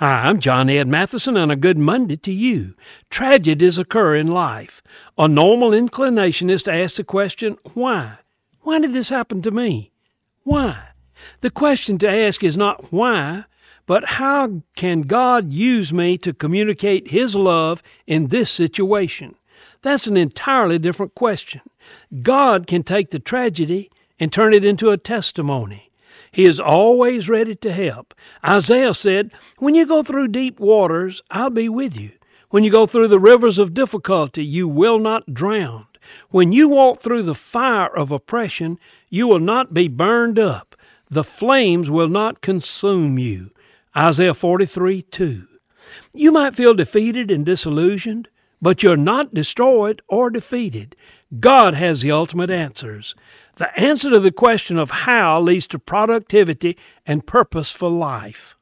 Hi, I'm John Ed Mathison, and a good Monday to you. Tragedies occur in life. A normal inclination is to ask the question, why? Why did this happen to me? Why? The question to ask is not why, but how can God use me to communicate His love in this situation? That's an entirely different question. God can take the tragedy and turn it into a testimony. He is always ready to help. Isaiah said, When you go through deep waters, I'll be with you. When you go through the rivers of difficulty, you will not drown. When you walk through the fire of oppression, you will not be burned up. The flames will not consume you. Isaiah 43 2. You might feel defeated and disillusioned, but you're not destroyed or defeated. God has the ultimate answers. The answer to the question of how leads to productivity and purposeful life.